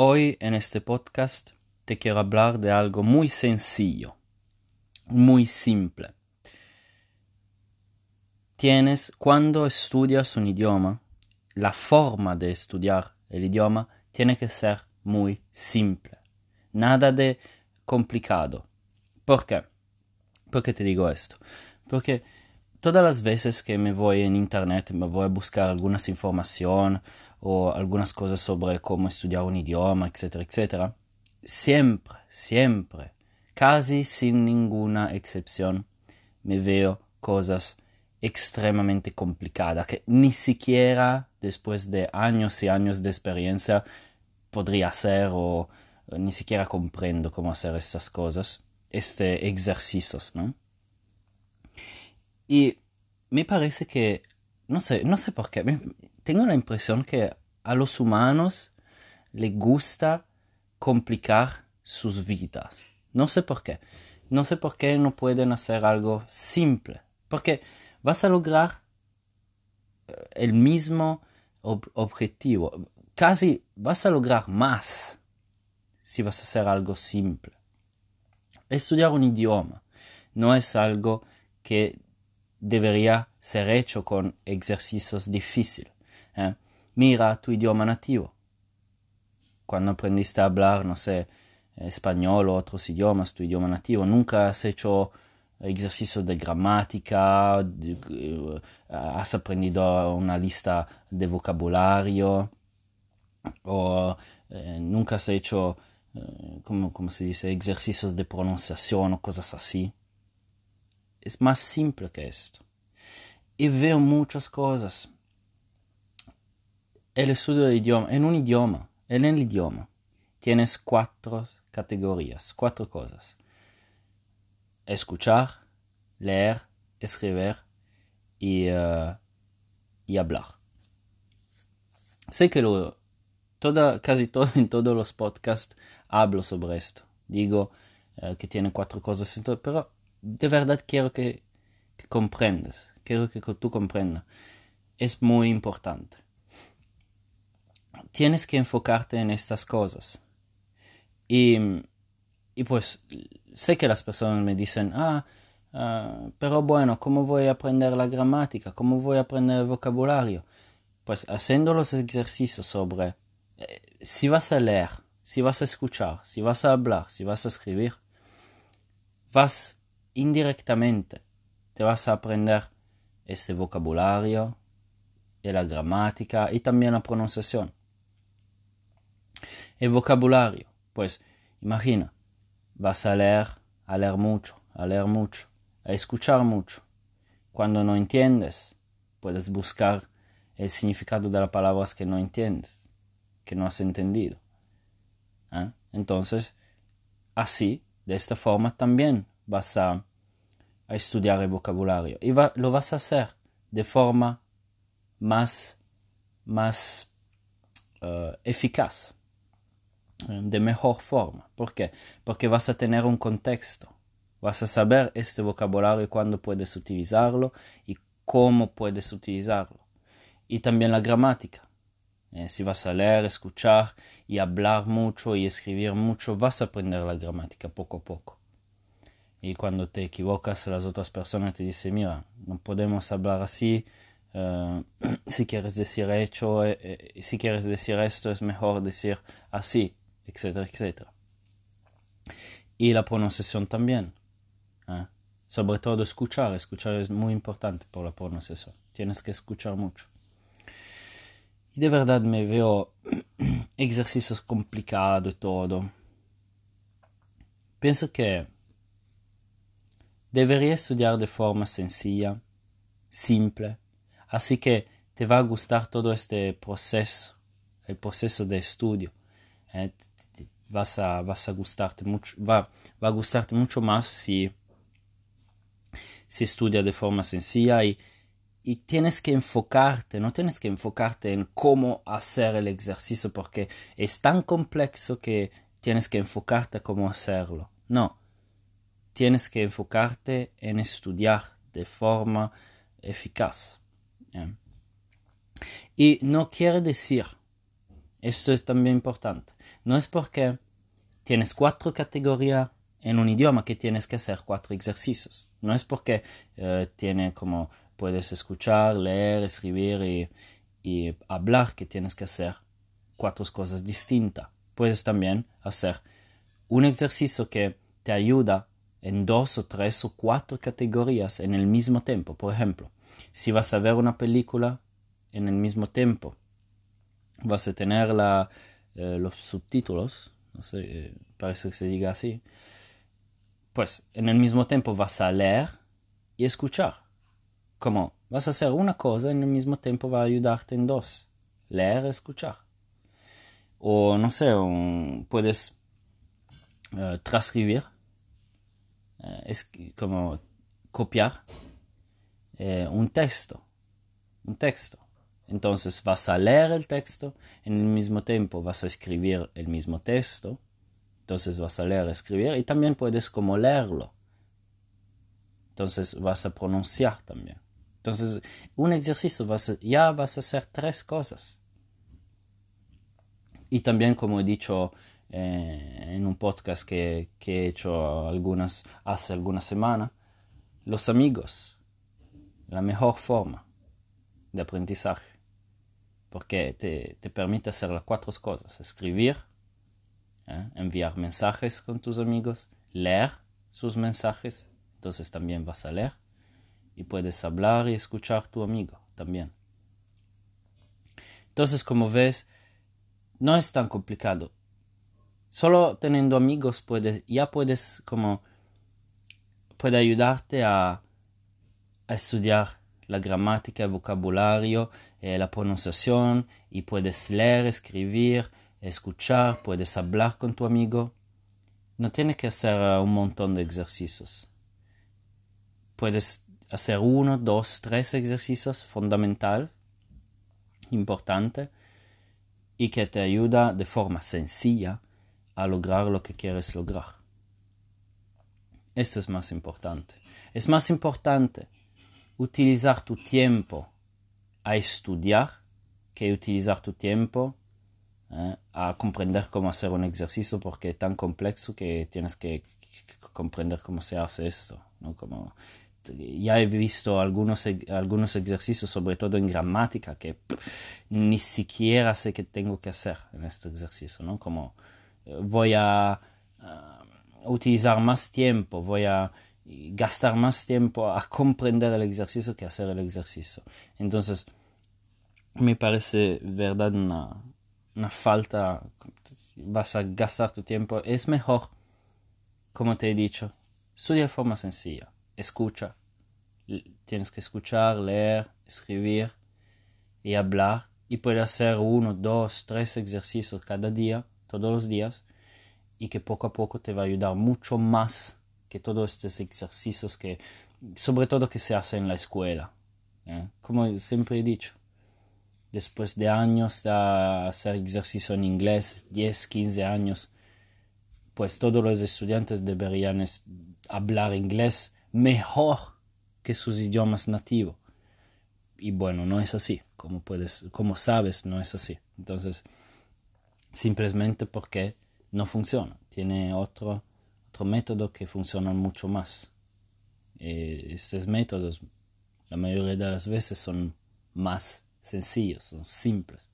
Hoy en este podcast te quiero hablar de algo muy sencillo, muy simple. Tienes, cuando estudias un idioma, la forma de estudiar el idioma tiene que ser muy simple. Nada de complicado. ¿Por qué? ¿Por qué te digo esto? Porque todas las veces que me voy en internet, me voy a buscar algunas informaciones o algunas cosas sobre cómo estudiar un idioma, etcétera, etcétera, siempre, siempre, casi sin ninguna excepción, me veo cosas extremadamente complicadas que ni siquiera después de años y años de experiencia podría hacer o ni siquiera comprendo cómo hacer estas cosas, este ejercicios, ¿no? Y me parece que, no sé, no sé por qué, tengo la impresión que a los humanos les gusta complicar sus vidas. No sé por qué. No sé por qué no pueden hacer algo simple. Porque vas a lograr eh, el mismo objetivo. Casi vas a lograr más si vas a hacer algo simple. Estudiar un idioma no es algo que debería ser hecho con ejercicios difíciles. ¿eh? Mira tu idioma nativo. Cuando aprendiste a hablar, no sé, español o otros idiomas, tu idioma nativo, nunca has hecho ejercicios de gramática, eh, has aprendido una lista de vocabulario o eh, nunca has hecho, como, como se dice, ejercicios de pronunciación o cosas así. Es más simple que esto. Y veo muchas cosas. El estudio de idioma, en un idioma, en el idioma, tienes cuatro categorías, cuatro cosas. Escuchar, leer, escribir y, y hablar. Sé que lo, toda, casi todo en todos los podcasts hablo sobre esto. Digo uh, que tiene cuatro cosas, pero de verdad quiero que, comprendas, quiero que tú comprendas. Es muy importante. Tienes que enfocarte en estas cosas. Y, pues sé que las personas me dicen, ah, uh, pero bueno, ¿cómo voy a aprender la gramática? ¿Cómo voy a aprender el vocabulario? Pues haciendo los ejercicios sobre eh, si vas a leer, si vas a escuchar, si vas a hablar, si vas a escribir, vas indirectamente te vas a aprender este vocabulario y la gramática y también la pronunciación. El vocabulario, pues imagina, vas a leer, a leer mucho, a leer mucho, a escuchar mucho. Cuando no entiendes, puedes buscar el significado de las palabras que no entiendes, que no has entendido. ¿Ah? Entonces, así, de esta forma también vas a a estudiar el vocabulario. Y lo vas a hacer de forma más, más uh, eficaz, eh, de mejor forma. ¿Por qué? Porque vas a tener un contexto. Vas a saber este vocabulario cuándo puedes utilizarlo y cómo puedes utilizarlo. Y también la gramática. Eh, si vas a leer, escuchar y hablar mucho y escribir mucho, vas a aprender la gramática poco a poco. Y cuando te equivocas, las otras personas te dicen, mira, no podemos hablar así, uh, si quieres decir hecho, eh, eh, si quieres decir esto, es mejor decir así, etcétera, etcétera. Y la pronunciación también. ¿eh? Sobre todo escuchar, escuchar es muy importante por la pronunciación. Tienes que escuchar mucho. Y de verdad me veo ejercicios complicados y todo. Pienso que Debería estudiar de forma sencilla, simple, así que te va a gustar todo este proceso, el proceso de estudio. Eh, vas, a, vas a gustarte mucho, va, va a gustarte mucho más si, si estudia de forma sencilla y, y tienes que enfocarte, no tienes que enfocarte en cómo hacer el ejercicio porque es tan complejo que tienes que enfocarte cómo hacerlo. No, tienes que enfocarte en estudiar de forma eficaz. Y no quiere decir, esto es también importante, no es porque tienes cuatro categorías en un idioma que tienes que hacer cuatro ejercicios. No es porque eh, tiene como puedes escuchar, leer, escribir y, y hablar que tienes que hacer cuatro cosas distintas. Puedes también hacer un ejercicio que te ayuda en dos o tres o cuatro categorías en el mismo tiempo. Por ejemplo, si vas a ver una película en el mismo tiempo, vas a tener la, eh, los subtítulos, no sé, eh, parece que se diga así, pues en el mismo tiempo vas a leer y escuchar. Como vas a hacer una cosa en el mismo tiempo va a ayudarte en dos, leer y escuchar. O no sé, puedes uh, transcribir, es como copiar un texto, un texto entonces vas a leer el texto, en el mismo tiempo vas a escribir el mismo texto, entonces vas a leer, escribir y también puedes como leerlo. Entonces vas a pronunciar también. Entonces un ejercicio vas ya vas a hacer tres cosas. Y también como he dicho eh, en un podcast que, que, he hecho algunas, hace algunas semanas, los amigos, la mejor forma de aprendizaje porque te, permite hacer las cuatro cosas, escribir, ¿eh? enviar mensajes con tus amigos, leer sus mensajes, entonces también vas a leer y puedes hablar y escuchar a tu amigo también. Entonces, como ves, no es tan complicado. Solo teniendo amigos puedes, ya puedes como puede ayudarte a, estudiar la gramática, el vocabulario, eh, la pronunciación y puedes leer, escribir, escuchar, puedes hablar con tu amigo. No tienes que hacer uh, un montón de ejercicios. Puedes hacer uno, dos, tres ejercicios fundamental, importante, y que te ayuda de forma sencilla a lograr lo que quieres lograr. Eso es más importante. Es más importante utilizar tu tiempo a estudiar que utilizar tu tiempo eh, a comprender cómo hacer un ejercicio porque es tan complejo que tienes que, comprender cómo se hace esto. ¿no? Como, ya he visto algunos, algunos ejercicios, sobre todo en gramática, que ni siquiera sé qué tengo que hacer en este ejercicio. ¿no? Como voy a utilizar más tiempo, voy a gastar más tiempo a comprender el ejercicio que hacer el ejercicio. Entonces, me parece verdad una, una falta, vas a gastar tu tiempo. Es mejor, como te he dicho, estudia de forma sencilla, escucha. Tienes que escuchar, leer, escribir y hablar. Y puedes hacer uno, dos, tres ejercicios cada día, todos los días, y que poco a poco te va a ayudar mucho más que todos estos ejercicios que, sobre todo que se hacen en la escuela. Como siempre he dicho, después de años de hacer ejercicio en inglés, 10, 15 años, pues todos los estudiantes deberían hablar inglés mejor que sus idiomas nativos. Y bueno, no es así, como puedes, como sabes, no es así. Entonces, simplemente porque no funciona, tiene otro métodos que funcionan mucho más. Eh, estos métodos, la mayoría de las veces, son más sencillos, son simples.